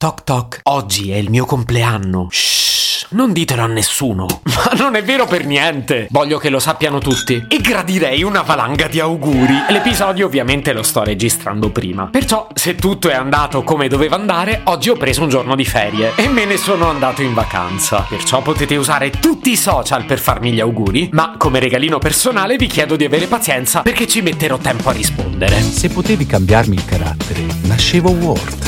Toc toc, oggi è il mio compleanno. Shh, non ditelo a nessuno. Ma non è vero per niente. Voglio che lo sappiano tutti. E gradirei una valanga di auguri. L'episodio ovviamente lo sto registrando prima. Perciò, se tutto è andato come doveva andare, oggi ho preso un giorno di ferie e me ne sono andato in vacanza. Perciò potete usare tutti i social per farmi gli auguri, ma come regalino personale vi chiedo di avere pazienza perché ci metterò tempo a rispondere. Se potevi cambiarmi il carattere, nascevo Ward.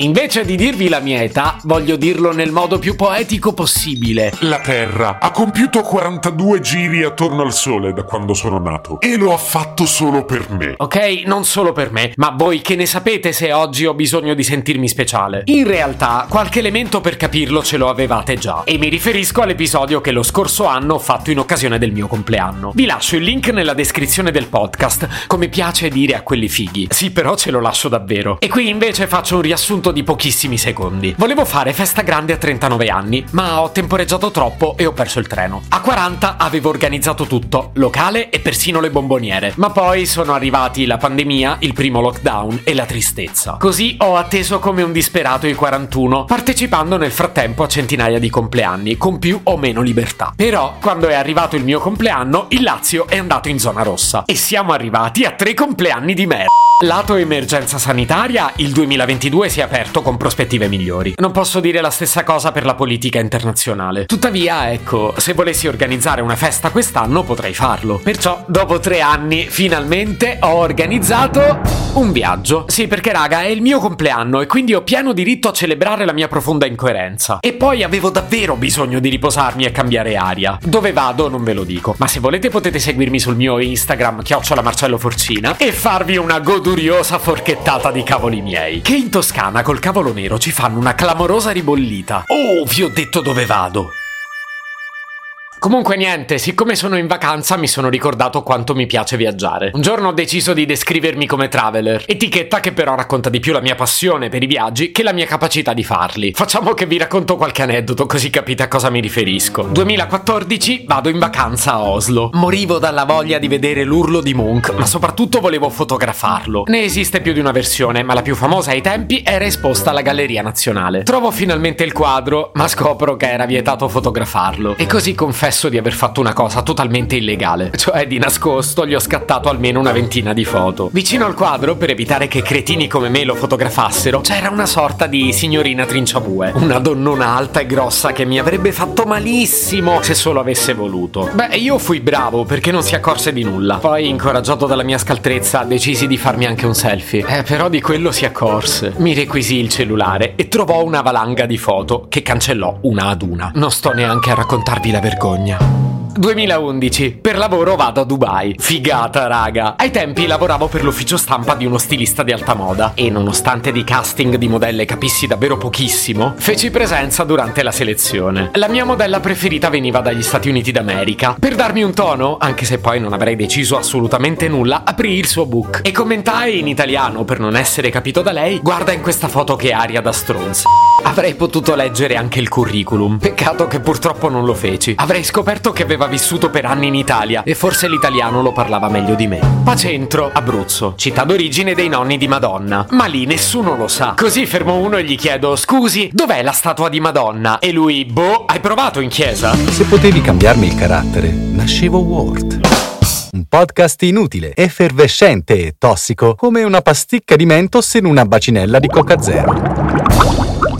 Invece di dirvi la mia età, voglio dirlo nel modo più poetico possibile. La Terra ha compiuto 42 giri attorno al Sole da quando sono nato e lo ha fatto solo per me. Ok, non solo per me, ma voi che ne sapete se oggi ho bisogno di sentirmi speciale? In realtà, qualche elemento per capirlo ce lo avevate già. E mi riferisco all'episodio che lo scorso anno ho fatto in occasione del mio compleanno. Vi lascio il link nella descrizione del podcast, come piace dire a quelli fighi. Sì, però ce lo lascio davvero. E qui invece faccio un riassunto di pochissimi secondi. Volevo fare festa grande a 39 anni, ma ho temporeggiato troppo e ho perso il treno. A 40 avevo organizzato tutto, locale e persino le bomboniere. Ma poi sono arrivati la pandemia, il primo lockdown e la tristezza. Così ho atteso come un disperato i 41, partecipando nel frattempo a centinaia di compleanni, con più o meno libertà. Però, quando è arrivato il mio compleanno, il Lazio è andato in zona rossa. E siamo arrivati a tre compleanni di merda. Lato emergenza sanitaria, il 2022 si è aperto con prospettive migliori. Non posso dire la stessa cosa per la politica internazionale. Tuttavia, ecco, se volessi organizzare una festa quest'anno potrei farlo. Perciò, dopo tre anni, finalmente ho organizzato un viaggio. Sì, perché raga, è il mio compleanno e quindi ho pieno diritto a celebrare la mia profonda incoerenza. E poi avevo davvero bisogno di riposarmi e cambiare aria. Dove vado non ve lo dico, ma se volete potete seguirmi sul mio Instagram, chiocciola Marcello Forcina, e farvi una goduriosa forchettata di cavoli miei. Che in Toscana col cavolo nero ci fanno una clamorosa ribollita. Oh, vi ho detto dove vado. Comunque niente, siccome sono in vacanza mi sono ricordato quanto mi piace viaggiare. Un giorno ho deciso di descrivermi come traveler, etichetta che però racconta di più la mia passione per i viaggi che la mia capacità di farli. Facciamo che vi racconto qualche aneddoto così capite a cosa mi riferisco. 2014 vado in vacanza a Oslo. Morivo dalla voglia di vedere l'urlo di Munch, ma soprattutto volevo fotografarlo. Ne esiste più di una versione, ma la più famosa ai tempi era esposta alla Galleria Nazionale. Trovo finalmente il quadro, ma scopro che era vietato fotografarlo. E così confesso di aver fatto una cosa totalmente illegale, cioè di nascosto gli ho scattato almeno una ventina di foto. Vicino al quadro, per evitare che cretini come me lo fotografassero, c'era una sorta di signorina trinciabue, una donnona alta e grossa che mi avrebbe fatto malissimo se solo avesse voluto. Beh, io fui bravo perché non si accorse di nulla. Poi, incoraggiato dalla mia scaltrezza, decisi di farmi anche un selfie. Eh, però di quello si accorse. Mi requisì il cellulare e trovò una valanga di foto che cancellò una ad una. Non sto neanche a raccontarvi la vergogna. 娘 2011. Per lavoro vado a Dubai. Figata, raga. Ai tempi lavoravo per l'ufficio stampa di uno stilista di alta moda e nonostante di casting di modelle capissi davvero pochissimo, feci presenza durante la selezione. La mia modella preferita veniva dagli Stati Uniti d'America. Per darmi un tono, anche se poi non avrei deciso assolutamente nulla, aprì il suo book e commentai in italiano per non essere capito da lei: "Guarda in questa foto che aria da stronza". Avrei potuto leggere anche il curriculum. Peccato che purtroppo non lo feci. Avrei scoperto che aveva vissuto per anni in Italia e forse l'italiano lo parlava meglio di me. Pacentro, Abruzzo, città d'origine dei nonni di Madonna. Ma lì nessuno lo sa. Così fermo uno e gli chiedo: "Scusi, dov'è la statua di Madonna?" E lui: "Boh, hai provato in chiesa?" Se potevi cambiarmi il carattere, nascevo Ward. Un podcast inutile, effervescente e tossico, come una pasticca di mentos in una bacinella di Coca Zero.